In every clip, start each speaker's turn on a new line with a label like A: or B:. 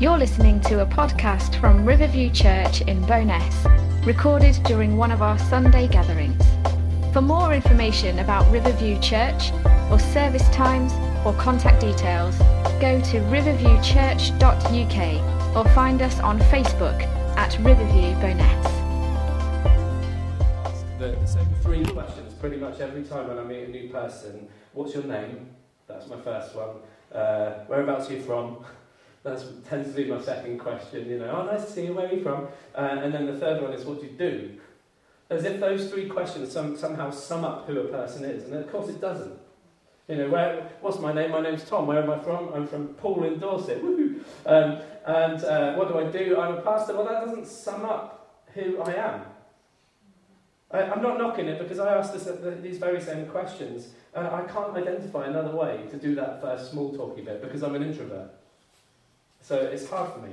A: You're listening to a podcast from Riverview Church in Bowness, recorded during one of our Sunday gatherings. For more information about Riverview Church, or service times, or contact details, go to riverviewchurch.uk or find us on Facebook at Riverview Bowness.
B: The same three questions pretty much every time when I meet a new person. What's your name? That's my first one. Uh, whereabouts are you from? That tends to be my second question, you know, oh, nice to see you, where are you from? Uh, and then the third one is, what do you do? As if those three questions some, somehow sum up who a person is, and of course it doesn't. You know, where, what's my name? My name's Tom. Where am I from? I'm from Poole in Dorset. Woohoo! Um, and uh, what do I do? I'm a pastor. Well, that doesn't sum up who I am. I, am not knocking it because I asked this, these very same questions. and I can't identify another way to do that first small talky bit because I'm an introvert. So it's hard for me.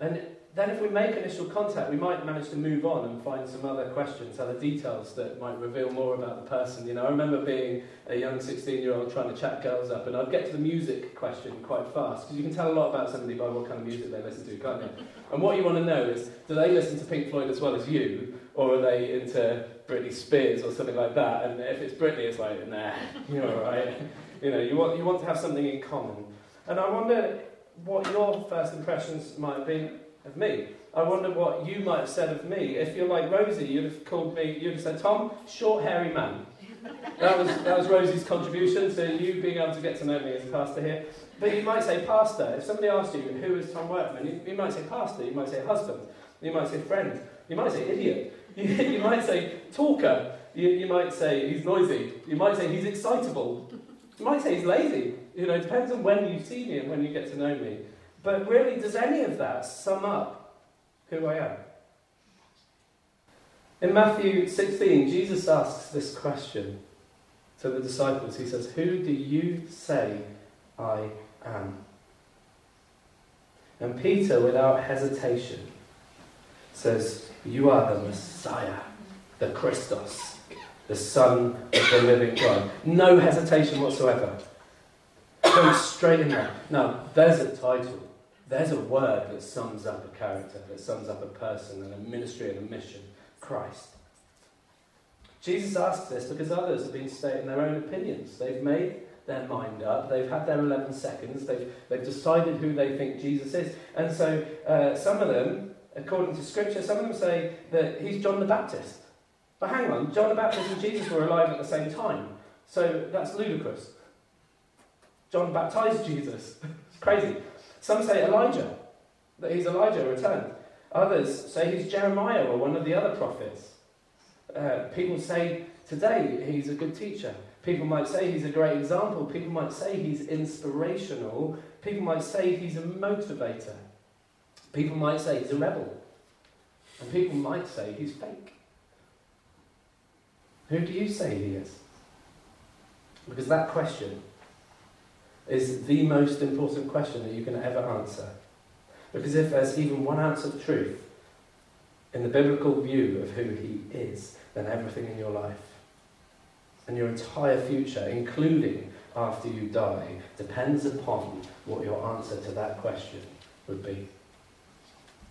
B: And then if we make initial contact, we might manage to move on and find some other questions, other details that might reveal more about the person. You know, I remember being a young 16-year-old trying to chat girls up, and I'd get to the music question quite fast, because you can tell a lot about somebody by what kind of music they listen to, can't you? And what you want to know is, do they listen to Pink Floyd as well as you, or are they into Britney Spears or something like that? And if it's Britney, it's like, nah, you're all right. You know, you want, you want to have something in common. And I wonder what your first impressions might be of me. I wonder what you might have said of me. If you're like Rosie, you'd have called me, you'd have said, Tom, short, hairy man. That was, that was Rosie's contribution to you being able to get to know me as a pastor here. But you might say pastor. If somebody asked you, who is Tom Workman, you, you might say pastor, you might say husband, you might say friend, you might say idiot, you, you might say talker, you, you might say he's noisy, you might say he's excitable, you might say he's lazy. You know, it depends on when you see me and when you get to know me. But really, does any of that sum up who I am? In Matthew 16, Jesus asks this question to the disciples. He says, Who do you say I am? And Peter, without hesitation, says, You are the Messiah, the Christos, the Son of the living God. No hesitation whatsoever. Go straight in there. Now, there's a title. There's a word that sums up a character, that sums up a person and a ministry and a mission Christ. Jesus asks this because others have been stating their own opinions. They've made their mind up, they've had their 11 seconds, they've, they've decided who they think Jesus is. And so, uh, some of them, according to Scripture, some of them say that he's John the Baptist. But hang on, John the Baptist and Jesus were alive at the same time. So that's ludicrous. John baptized Jesus. it's crazy. Some say Elijah, that he's Elijah returned. Others say he's Jeremiah or one of the other prophets. Uh, people say today he's a good teacher. People might say he's a great example. People might say he's inspirational. People might say he's a motivator. People might say he's a rebel. And people might say he's fake. Who do you say he is? Because that question is the most important question that you can ever answer. Because if there's even one ounce of truth in the biblical view of who he is, then everything in your life and your entire future, including after you die, depends upon what your answer to that question would be.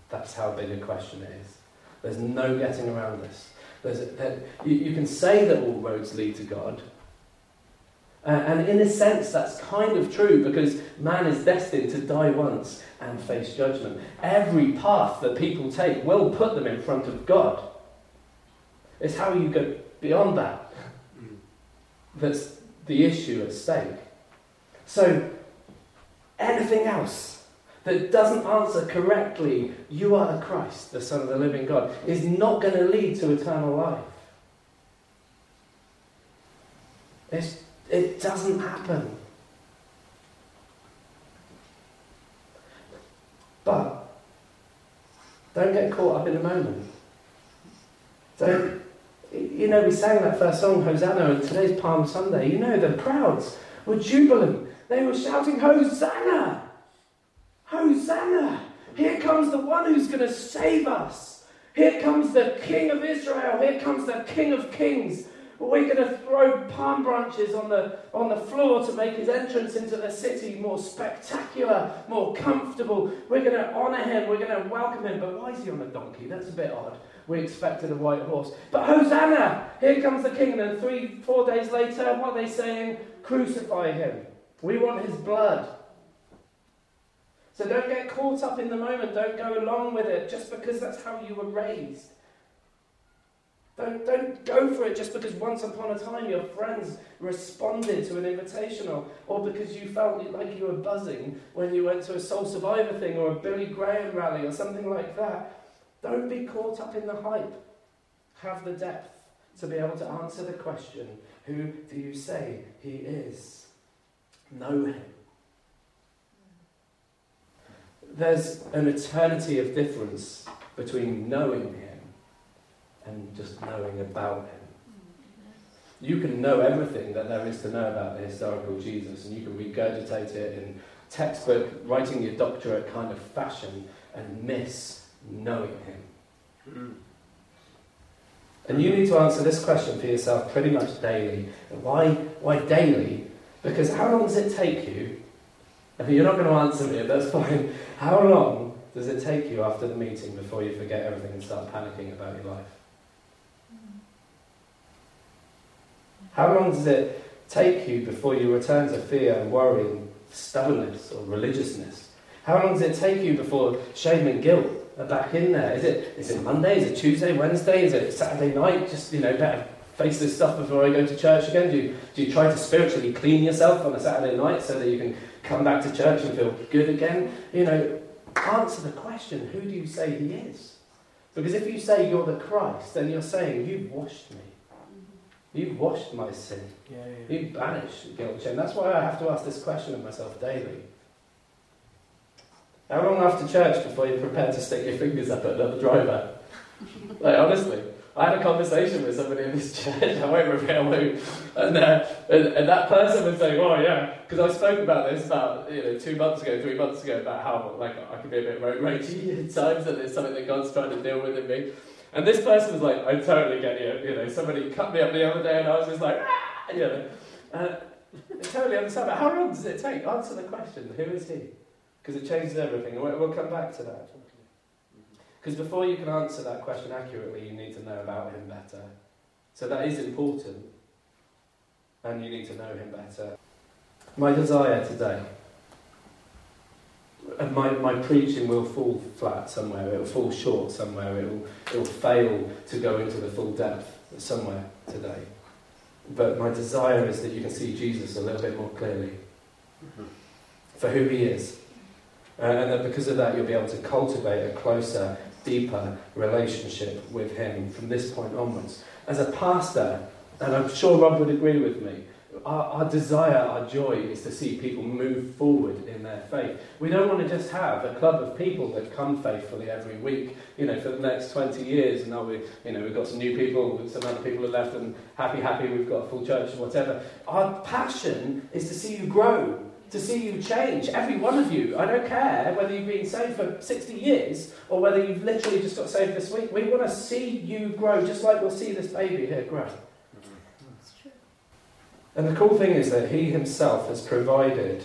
B: That's how big a question it is. There's no getting around this. There's you, you can say that all roads lead to God, uh, and in a sense, that's kind of true because man is destined to die once and face judgment. Every path that people take will put them in front of God. It's how you go beyond that that's the issue at stake. So, anything else that doesn't answer correctly, you are the Christ, the Son of the living God, is not going to lead to eternal life. It's it doesn't happen. But don't get caught up in the moment. Don't, you know, we sang that first song, Hosanna, and today's Palm Sunday. You know, the crowds were jubilant. They were shouting, Hosanna! Hosanna! Here comes the one who's going to save us. Here comes the King of Israel. Here comes the King of Kings. We're going to throw palm branches on the, on the floor to make his entrance into the city more spectacular, more comfortable. We're going to honour him. We're going to welcome him. But why is he on a donkey? That's a bit odd. We expected a white horse. But Hosanna! Here comes the king. And then three, four days later, what are they saying? Crucify him. We want his blood. So don't get caught up in the moment. Don't go along with it just because that's how you were raised. Don't, don't go for it just because once upon a time your friends responded to an invitation or, or because you felt like you were buzzing when you went to a Soul Survivor thing or a Billy Graham rally or something like that. Don't be caught up in the hype. Have the depth to be able to answer the question who do you say he is? Know him. There's an eternity of difference between knowing him and just knowing about him. You can know everything that there is to know about the historical Jesus, and you can regurgitate it in textbook, writing your doctorate kind of fashion, and miss knowing him. And you need to answer this question for yourself pretty much daily. Why, why daily? Because how long does it take you? If you're not going to answer me, that's fine. How long does it take you after the meeting before you forget everything and start panicking about your life? Mm-hmm. How long does it take you before you return to fear and worry and stubbornness or religiousness? How long does it take you before shame and guilt are back in there? Is it, is it Monday? Is it Tuesday, Wednesday? Is it Saturday night? Just, you know, better face this stuff before I go to church again? Do you, do you try to spiritually clean yourself on a Saturday night so that you can come back to church and feel good again? You know, answer the question who do you say he is? Because if you say you're the Christ, then you're saying, You've washed me. You've washed my sin. Yeah, yeah. You've banished guilt and shame. That's why I have to ask this question of myself daily. How long after church before you're prepared to stick your fingers up at another driver? like, honestly. I had a conversation with somebody in this church, I won't reveal who, and, uh, and, and, that person was saying, oh yeah, because I spoke about this about, you know, two months ago, three months ago, about how, like, I can be a bit road ragey at times, and it's something that God's trying to deal with in me. And this person was like, I totally get you. You know, somebody cut me up the other day and I was just like, ah, you know. Uh, I totally understand. But how long does it take? Answer the question. Who is he? Because it changes everything. We'll come back to that. Because before you can answer that question accurately, you need to know about him better. So that is important. And you need to know him better. My desire today and my, my preaching will fall flat somewhere, it will fall short somewhere, it will, it will fail to go into the full depth somewhere today. But my desire is that you can see Jesus a little bit more clearly mm-hmm. for who he is. Uh, and that because of that, you'll be able to cultivate a closer, deeper relationship with him from this point onwards. As a pastor, and I'm sure Rob would agree with me, our, our, desire, our joy is to see people move forward in their faith. We don't want to just have a club of people that come faithfully every week, you know, for the next 20 years. And now we, you know, we've got some new people, some other people have left, and happy, happy, we've got a full church, whatever. Our passion is to see you grow, to see you change. Every one of you. I don't care whether you've been saved for 60 years or whether you've literally just got saved this week. We want to see you grow, just like we'll see this baby here grow. And the cool thing is that he himself has provided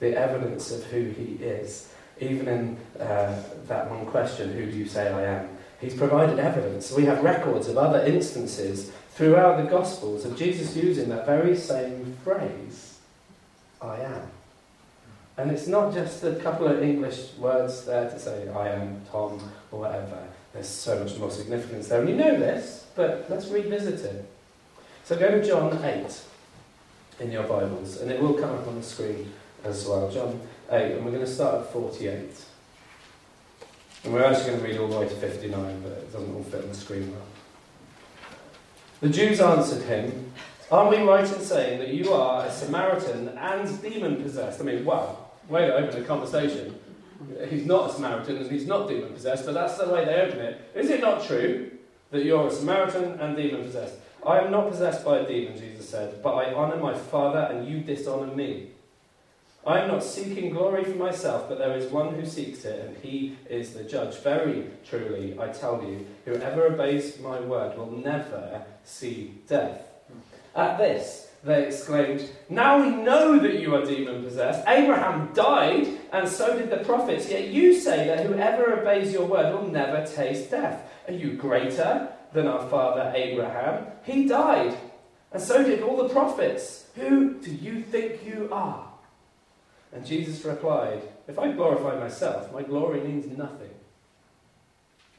B: the evidence of who he is, even in uh, that one question, who do you say I am? He's provided evidence. We have records of other instances throughout the Gospels of Jesus using that very same phrase, I am. And it's not just a couple of English words there to say I am Tom or whatever. There's so much more significance there. And you know this, but let's revisit it. So go to John 8 in your Bibles, and it will come up on the screen as well. John 8, and we're going to start at 48. And we're actually going to read all the way to 59, but it doesn't all fit on the screen well. The Jews answered him, Aren't we right in saying that you are a Samaritan and demon possessed? I mean, wow, way to open a conversation. He's not a Samaritan and he's not demon possessed, but that's the way they open it. Is it not true that you're a Samaritan and demon possessed? I am not possessed by a demon, Jesus said, but I honour my Father, and you dishonour me. I am not seeking glory for myself, but there is one who seeks it, and he is the judge. Very truly, I tell you, whoever obeys my word will never see death. At this, they exclaimed, Now we know that you are demon possessed. Abraham died, and so did the prophets. Yet you say that whoever obeys your word will never taste death. Are you greater than our father Abraham? He died, and so did all the prophets. Who do you think you are? And Jesus replied, If I glorify myself, my glory means nothing.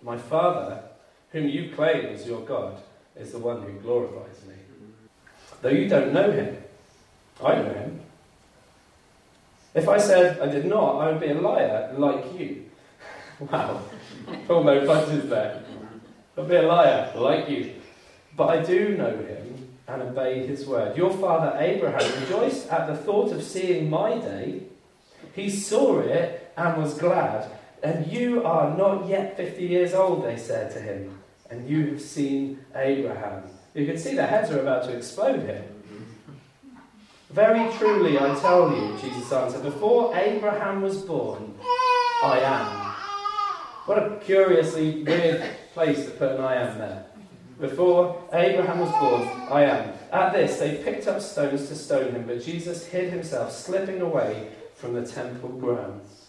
B: My Father, whom you claim as your God, is the one who glorifies me. Though you don't know him, I know him. If I said I did not, I would be a liar like you. wow, pull no punches there. I'd be a liar like you. But I do know him and obey his word. Your father Abraham rejoiced at the thought of seeing my day. He saw it and was glad. And you are not yet 50 years old, they said to him, and you have seen Abraham. You can see their heads are about to explode here. Very truly, I tell you, Jesus answered, before Abraham was born, I am. What a curiously weird place to put an I am there. Before Abraham was born, I am. At this, they picked up stones to stone him, but Jesus hid himself, slipping away from the temple grounds.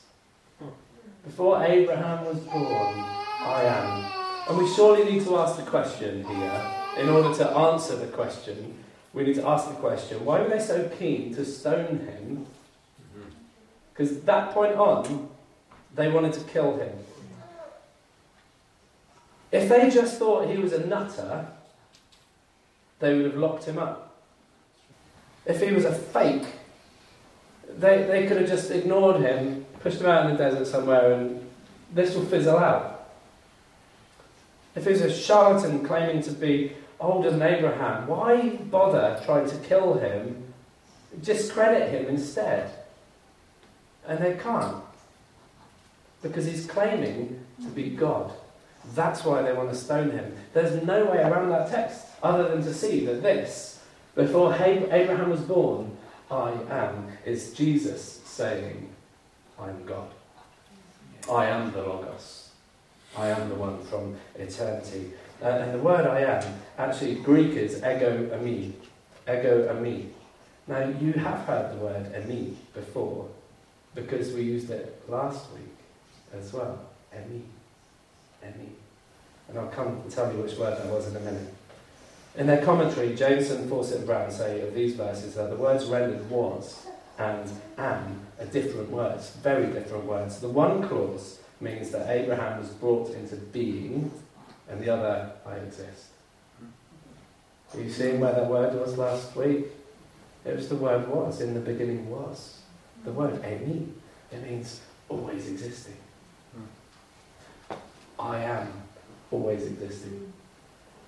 B: Before Abraham was born, I am. And we surely need to ask the question here, in order to answer the question, we need to ask the question why were they so keen to stone him? Because that point on, they wanted to kill him. If they just thought he was a nutter, they would have locked him up. If he was a fake, they, they could have just ignored him pushed him out in the desert somewhere and this will fizzle out. If he's a charlatan claiming to be older than Abraham, why bother trying to kill him? Discredit him instead. And they can't. Because he's claiming to be God. That's why they want to stone him. There's no way around that text other than to see that this, before Abraham was born, I am, is Jesus saying, I'm God. I am the Logos. I am the one from eternity. Uh, and the word I am, actually, Greek is ego eimi. Ego eimi. Now, you have heard the word eimi before because we used it last week as well. Eimi. Eimi. And I'll come and tell you which word that was in a minute. In their commentary, Jamieson, Fausset, and Brown say of these verses that the words rendered was and am are different words, very different words. The one clause means that Abraham was brought into being, and the other, I exist. Are you seeing where that word was last week? It was the word was, in the beginning was. The word eimi, it means always existing. Hmm. I am always existing.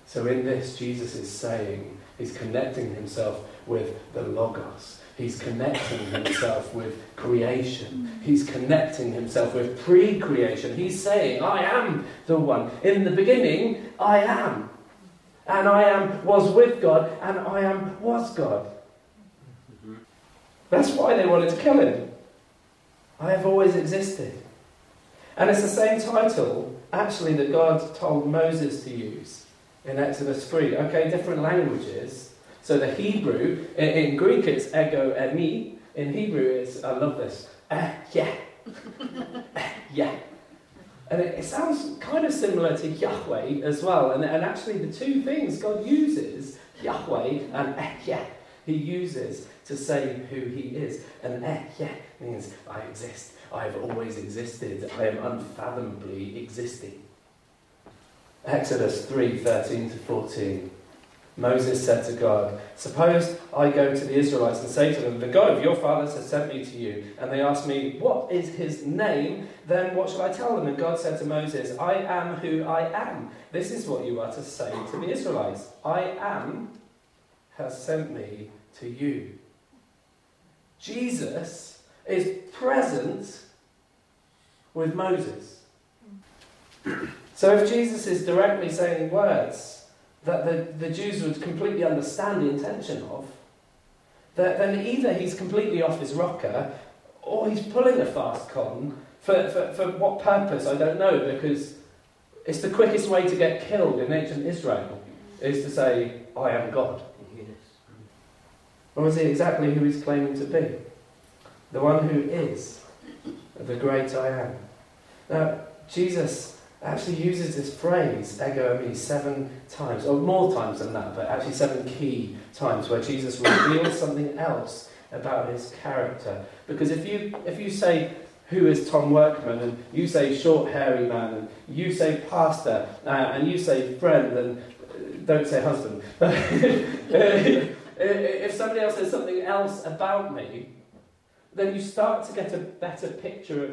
B: So in this, Jesus is saying, he's connecting himself with the Logos, He's connecting himself with creation. Hmm. He's connecting himself with pre creation. He's saying, I am the one. In the beginning, I am. And I am was with God, and I am was God. That's why they wanted to kill him. I have always existed. And it's the same title, actually, that God told Moses to use in Exodus 3. Okay, different languages, so the Hebrew, in, Greek it's ego eimi. In Hebrew it's, I love this, eh, yeah. eh, yeah. And it, it, sounds kind of similar to Yahweh as well. And, and actually, the two things God uses, Yahweh and eh, yeah, He uses to say who He is. And eh, yeah means I exist. I have always existed. I am unfathomably existing. Exodus 3 13 to 14. Moses said to God, Suppose I go to the Israelites and say to them, The God of your fathers has sent me to you. And they ask me, What is his name? Then what shall I tell them? And God said to Moses, I am who I am. This is what you are to say to the Israelites I am has sent me to you. Jesus is present with Moses. so if Jesus is directly saying words, that the, the Jews would completely understand the intention of, that then either he's completely off his rocker or he's pulling a fast con for, for, for what purpose, I don't know, because it's the quickest way to get killed in ancient Israel is to say, I am God. Or is he exactly who he's claiming to be? The one who is the great I am. Now, Jesus actually uses this phrase, ego eimi, seven times, or more times than that, but actually seven key times where Jesus reveals something else about his character. Because if you, if you say, who is Tom Workman, and you say short, hairy man, and you say pastor, uh, and you say friend, and uh, don't say husband. if somebody else says something else about me, then you start to get a better picture of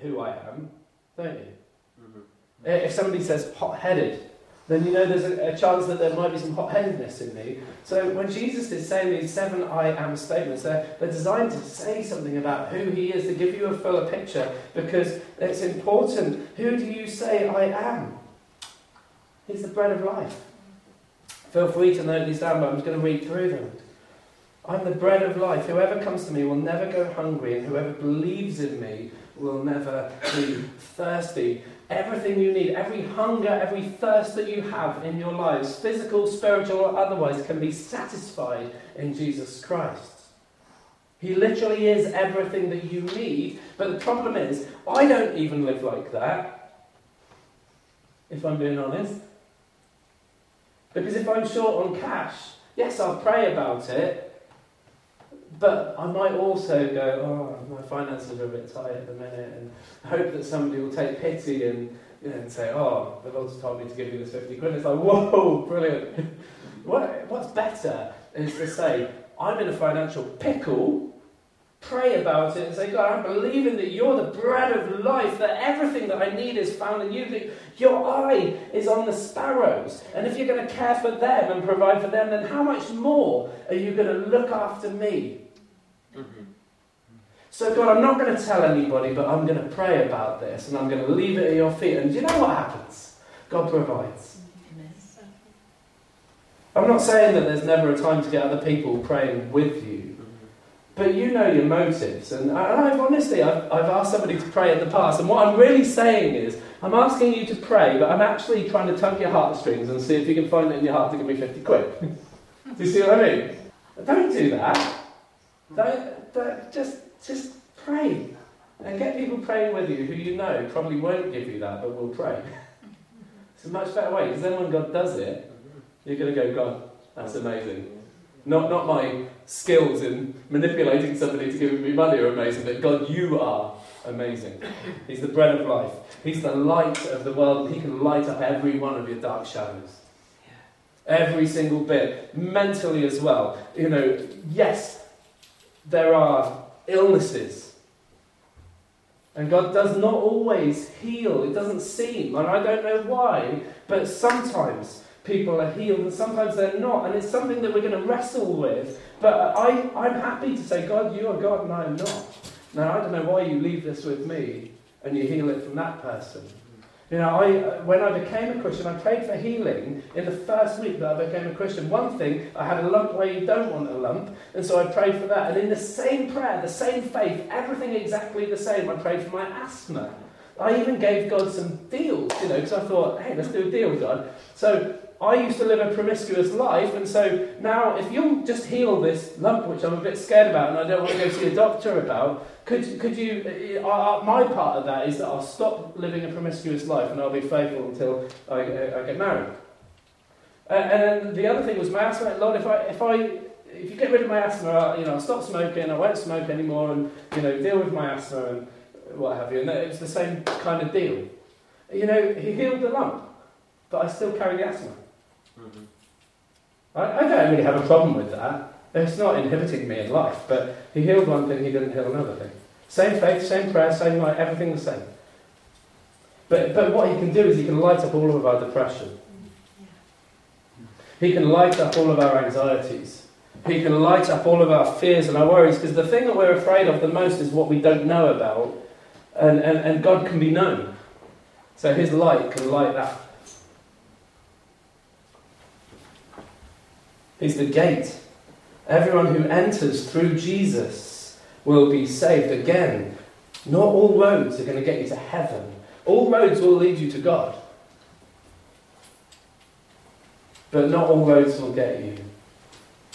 B: who I am, don't you? Mm-hmm. If somebody says hot headed, then you know there's a, a, chance that there might be some hot headedness in me. So when Jesus is saying these seven I am statements, they're, they're designed to say something about who he is, to give you a fuller picture, because it's important. Who do you say I am? He's the bread of life. Feel free to note these down, but I'm just going to read through them. I'm the bread of life. Whoever comes to me will never go hungry, and whoever believes in me will never be thirsty. Everything you need, every hunger, every thirst that you have in your lives, physical, spiritual, or otherwise, can be satisfied in Jesus Christ. He literally is everything that you need. But the problem is, I don't even live like that, if I'm being honest. Because if I'm short on cash, yes, I'll pray about it, but I might also go, oh, my finances are a bit tight at the minute, and hope that somebody will take pity and, you know, and say, oh, the Lord's told me to give you this 50 quid. It's like, whoa, brilliant. what, what's better is to say, I'm in a financial pickle, pray about it, and say, God, I'm believing that you're the bread of life, that everything that I need is found in you, that your eye is on the sparrows. And if you're going to care for them and provide for them, then how much more are you going to look after me? So, God, I'm not going to tell anybody, but I'm going to pray about this and I'm going to leave it at your feet. And you know what happens? God provides. I'm not saying that there's never a time to get other people praying with you, but you know your motives. And, I've honestly, I've, I've asked somebody to pray in the past, and what I'm really saying is, I'm asking you to pray, but I'm actually trying to tug your heartstrings and see if you can find it in your heart to give me 50 quid. do you see what I mean? Don't do that. Don't, don't, just, just pray. And get people praying with you who you know probably won't give you that, but will pray. it's a much better way, because then when God does it, you're going to go, God, that's amazing. Not, not my skills in manipulating somebody to give me money are amazing, but God, you are amazing. He's the bread of life. He's the light of the world. He can light up every one of your dark shadows. Every single bit. Mentally as well. You know, yes, there are illnesses. And God does not always heal. It doesn't seem, and I don't know why, but sometimes people are healed and sometimes they're not. And it's something that we're going to wrestle with. But I, I'm happy to say, God, you are God and I am not. Now, I don't know why you leave this with me and you heal it from that person. You know, I, when I became a Christian, I prayed for healing in the first week that I became a Christian. One thing, I had a lump where you don't want a lump, and so I prayed for that. And in the same prayer, the same faith, everything exactly the same, I prayed for my asthma. I even gave God some deals, you know, because I thought, hey, let's do a deal, God. So I used to live a promiscuous life, and so now if you'll just heal this lump, which I'm a bit scared about and I don't want to go see a doctor about, could, could you, uh, uh, my part of that is that I'll stop living a promiscuous life and I'll be faithful until I, uh, I get married. Uh, and then the other thing was my asthma. Lord, if I, if I, if you get rid of my asthma, you know, I'll stop smoking, I won't smoke anymore, and you know, deal with my asthma and what have you. And it was the same kind of deal. You know, he healed the lump, but I still carry the asthma. Mm-hmm. I, I don't really have a problem with that. It's not inhibiting me in life, but he healed one thing, he didn't heal another thing. Same faith, same prayer, same light, everything the same. But, but what he can do is he can light up all of our depression. He can light up all of our anxieties. He can light up all of our fears and our worries because the thing that we're afraid of the most is what we don't know about, and, and, and God can be known. So his light can light that He's the gate. Everyone who enters through Jesus will be saved. Again, not all roads are going to get you to heaven. All roads will lead you to God. But not all roads will get you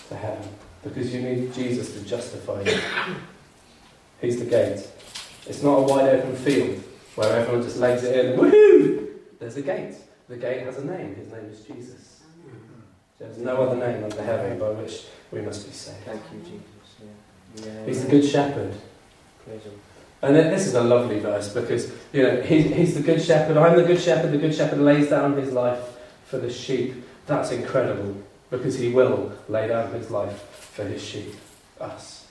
B: to heaven. because you need Jesus to justify you. He's the gate. It's not a wide open field where everyone just lays it in woohoo! There's a gate. The gate has a name. His name is Jesus. There's no other name under heaven by which we must be saved.
C: Thank you, Jesus. Yeah. Yeah.
B: He's the good shepherd.
C: Praise him.
B: And this is a lovely verse because, you know, he, he's the good shepherd. I'm the good shepherd. The good shepherd lays down his life for the sheep. That's incredible because he will lay down his life for his sheep, us.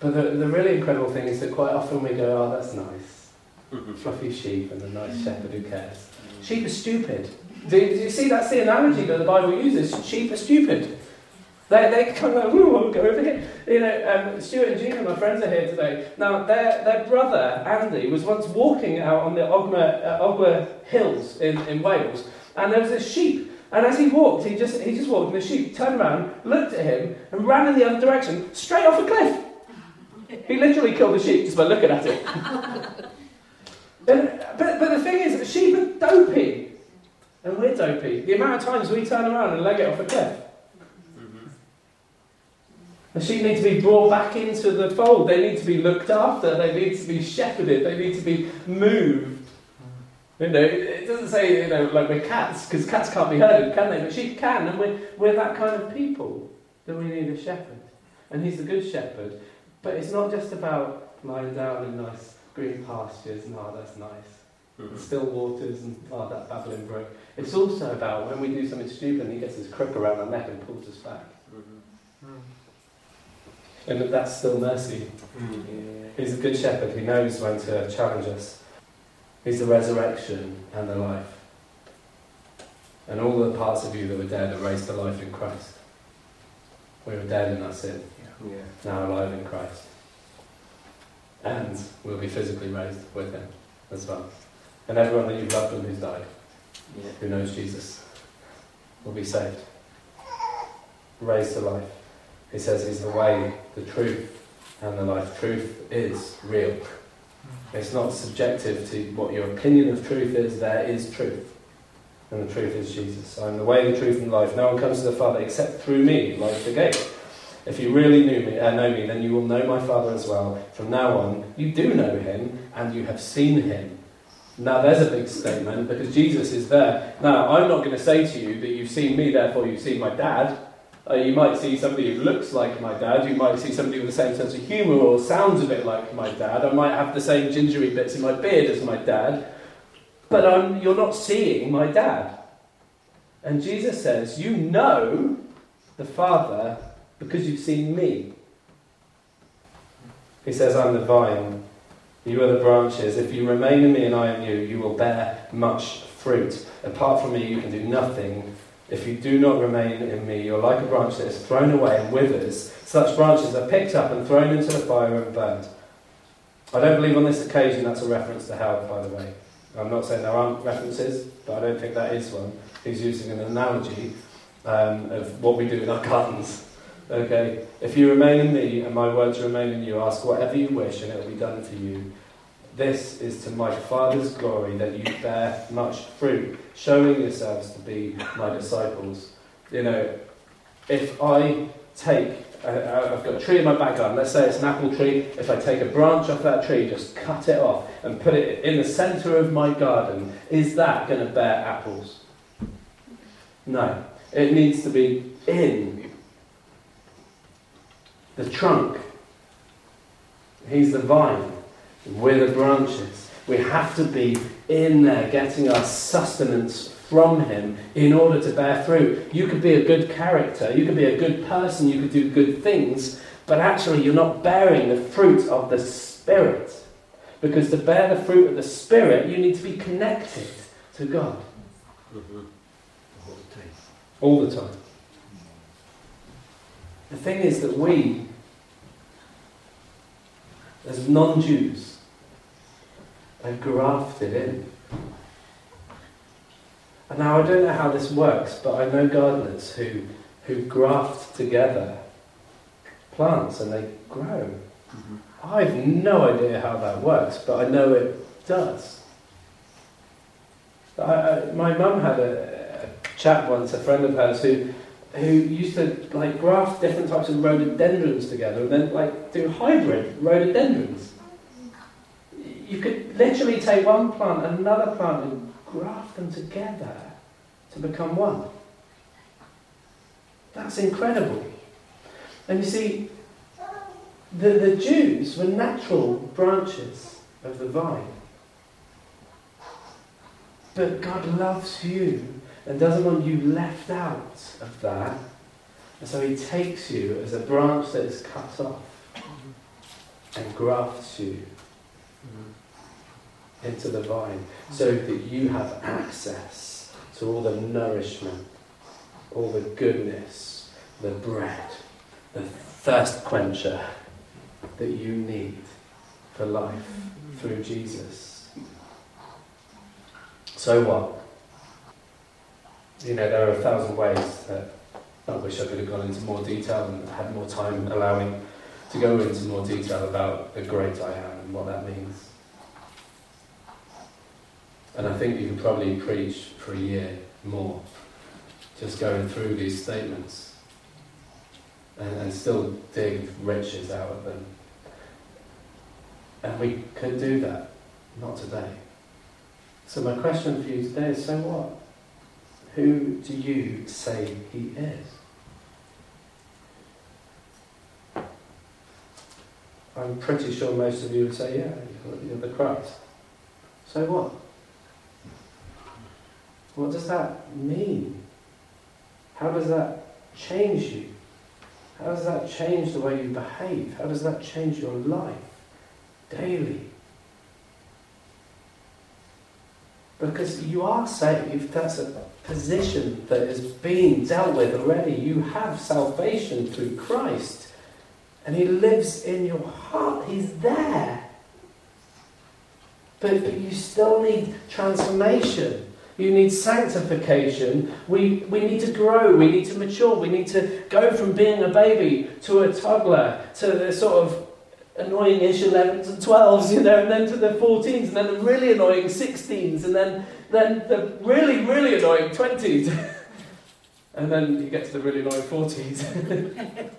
B: But the, the really incredible thing is that quite often we go, oh, that's nice. Mm-hmm. Fluffy sheep and a nice mm. shepherd who cares. Mm. Sheep are stupid. Do, do you see that's the analogy that the Bible uses? Sheep are stupid. They, they kind of, go over here. You know, um, Stuart and Gina, my friends, are here today. Now, their, their brother, Andy, was once walking out on the Ogma, uh, Ogma Hills in, in Wales, and there was a sheep. And as he walked, he just, he just walked, and the sheep turned around, looked at him, and ran in the other direction, straight off a cliff. He literally killed the sheep just by looking at it. but, but, but the thing is, sheep are dopey. And we're dopey. The amount of times we turn around and leg it off a cliff. Mm-hmm. The sheep need to be brought back into the fold. They need to be looked after. They need to be shepherded. They need to be moved. You know, it doesn't say, you know, like we're cats, because cats can't be herded, can they? But sheep can, and we're, we're that kind of people that we need a shepherd. And he's the good shepherd. But it's not just about lying down in nice green pastures and, oh, that's nice.
C: Mm-hmm.
B: Still waters and, oh, that babbling brook. It's also about when we do something stupid and he gets his crook around our neck and pulls us back. And that that's still mercy.
C: Yeah.
B: He's a good shepherd who knows when to challenge us. He's the resurrection and the life. And all the parts of you that were dead are raised to life in Christ. We were dead in our sin,
C: Yeah.
B: now alive in Christ. And we'll be physically raised with him as well. And everyone that you've loved and who's died,
C: Yeah.
B: who knows Jesus, will be saved. Raised to life. He says he's the way, the truth, and the life. Truth is real. It's not subjective to what your opinion of truth is, there is truth. And the truth is Jesus. I'm the way, the truth, and the life. No one comes to the Father except through me, like the gate. If you really knew me, uh, know me, then you will know my Father as well. From now on, you do know him, and you have seen him. Now, there's a big statement because Jesus is there. Now, I'm not going to say to you that you've seen me, therefore you've seen my dad. Uh, you might see somebody who looks like my dad. You might see somebody with the same sense of humour or sounds a bit like my dad. I might have the same gingery bits in my beard as my dad. But um, you're not seeing my dad. And Jesus says, You know the Father because you've seen me. He says, I'm the vine, you are the branches. If you remain in me and I in you, you will bear much fruit. Apart from me, you can do nothing. If you do not remain in me, you're like a branch that is thrown away and withers. Such branches are picked up and thrown into the fire and burned. I don't believe on this occasion that's a reference to hell, by the way. I'm not saying there aren't references, but I don't think that is one. He's using an analogy um, of what we do in our gardens. Okay, if you remain in me and my words remain in you, ask whatever you wish and it will be done for you. This is to my Father's glory that you bear much fruit, showing yourselves to be my disciples. You know, if I take, uh, I've got a tree in my back garden, let's say it's an apple tree, if I take a branch off that tree, just cut it off and put it in the centre of my garden, is that going to bear apples? No. It needs to be in the trunk. He's the vine. We're the branches. We have to be in there getting our sustenance from Him in order to bear fruit. You could be a good character, you could be a good person, you could do good things, but actually you're not bearing the fruit of the Spirit. Because to bear the fruit of the Spirit, you need to be connected to God mm-hmm. all the time. The thing is that we, as non Jews, are grafted in. And now I don't know how this works, but I know gardeners who, who graft together plants and they grow. Mm-hmm. I have no idea how that works, but I know it does. I, I, my mum had a, a chap once, a friend of hers, who who used to like graft different types of rhododendrons together and then like do hybrid rhododendrons. You could literally take one plant another plant and graft them together to become one. That's incredible. And you see, the, the Jews were natural branches of the vine. But God loves you and doesn't want you left out of that. And so He takes you as a branch that is cut off and grafts you into the vine so that you have access to all the nourishment, all the goodness, the bread, the thirst quencher that you need for life through Jesus. So what? You know, there are a thousand ways that I wish I could have gone into more detail and had more time allowing to go into more detail about the great I am and what that means. And I think you could probably preach for a year more, just going through these statements and, and still dig riches out of them. And we could do that, not today. So my question for you today is, so what? Who do you say he is? I'm pretty sure most of you would say, yeah, you're the Christ. So what? What does that mean? How does that change you? How does that change the way you behave? How does that change your life daily? Because you are saved, that's a position that is being dealt with already. You have salvation through Christ, and He lives in your heart, He's there. But, but you still need transformation. You need sanctification. We, we need to grow. We need to mature. We need to go from being a baby to a toddler to the sort of annoying-ish 11s and 12s, you know, and then to the 14s, and then the really annoying 16s, and then, then the really, really annoying 20s. and then you get to the really annoying 40s.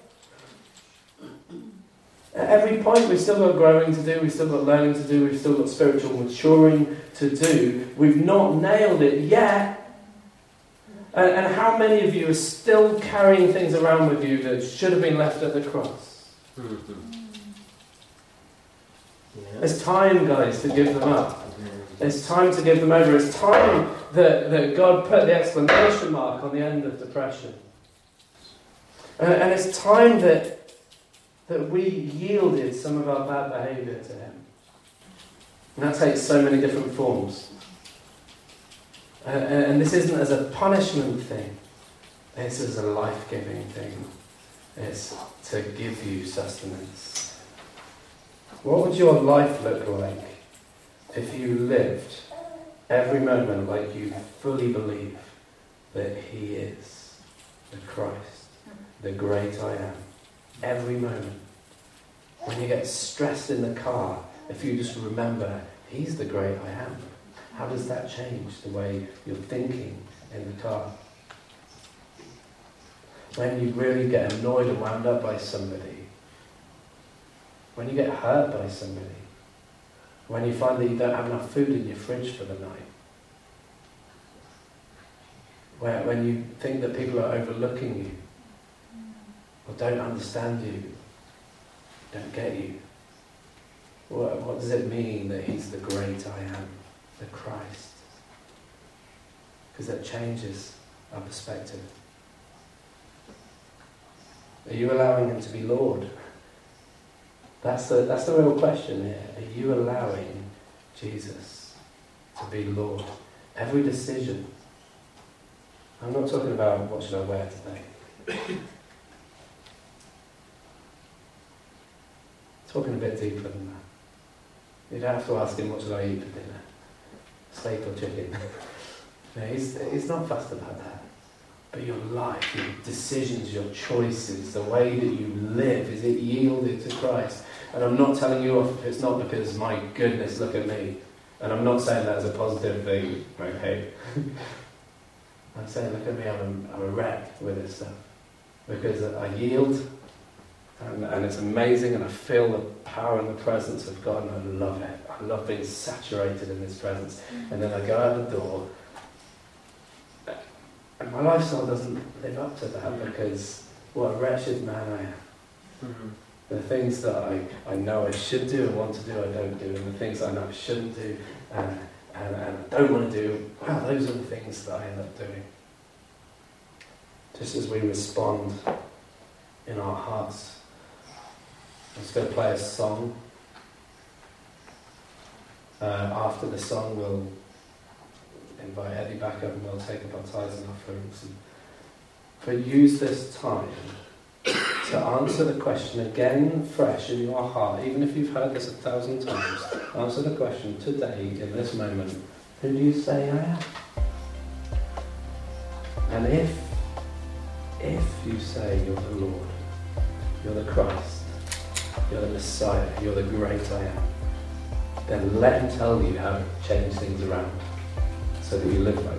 B: At every point, we've still got growing to do, we've still got learning to do, we've still got spiritual maturing to do. We've not nailed it yet. And, and how many of you are still carrying things around with you that should have been left at the cross? Mm-hmm.
C: Yeah.
B: It's time, guys, to give them up. It's time to give them over. It's time that, that God put the exclamation mark on the end of depression. And, and it's time that, that we yielded some of our bad behaviour to Him. And that takes so many different forms. Uh, and, and this isn't as a punishment thing, this is a life giving thing. It's to give you sustenance. What would your life look like if you lived every moment like you fully believe that He is the Christ, the great I am? Every moment. When you get stressed in the car, if you just remember He's the great I am, how does that change the way you're thinking in the car? When you really get annoyed and wound up by somebody, when you get hurt by somebody, when you find that you don't have enough food in your fridge for the night, where, when you think that people are overlooking you, or don't understand you, don't get you, what, what does it mean that He's the great I am, the Christ? Because that changes our perspective. Are you allowing Him to be Lord? That's the, that's the real question here. Are you allowing Jesus to be Lord? Every decision. I'm not talking about what should I wear today. talking a bit deeper than that. You don't have to ask him what should I eat for dinner. Steak or chicken. no, he's, he's not fussed about that. But your life, your decisions, your choices, the way that you live, is it yielded to Christ? And I'm not telling you off if it's not because, my goodness, look at me. And I'm not saying that as a positive thing, okay? I'm saying, look at me, I'm a, I'm a wreck with this stuff. Because I yield, and, and it's amazing, and I feel the power and the presence of God, and I love it. I love being saturated in His presence. And then I go out the door, and my lifestyle doesn't live up to that because what a wretched man I am.
C: Mhm.
B: The things that I, I know I should do and want to do, I don't do. And the things I know I shouldn't do and, and, and I don't want to do, wow, those are the things that I end up doing. Just as we respond in our hearts. I'm just going to play a song. Uh, after the song, we'll invite Eddie back up and we'll take up our tithes and offerings. And, but use this time to answer the question again fresh in your heart, even if you've heard this a thousand times, answer the question today, in this moment, who do you say I am? And if, if you say you're the Lord, you're the Christ, you're the Messiah, you're the great I am, then let him tell you how to change things around so that you live like.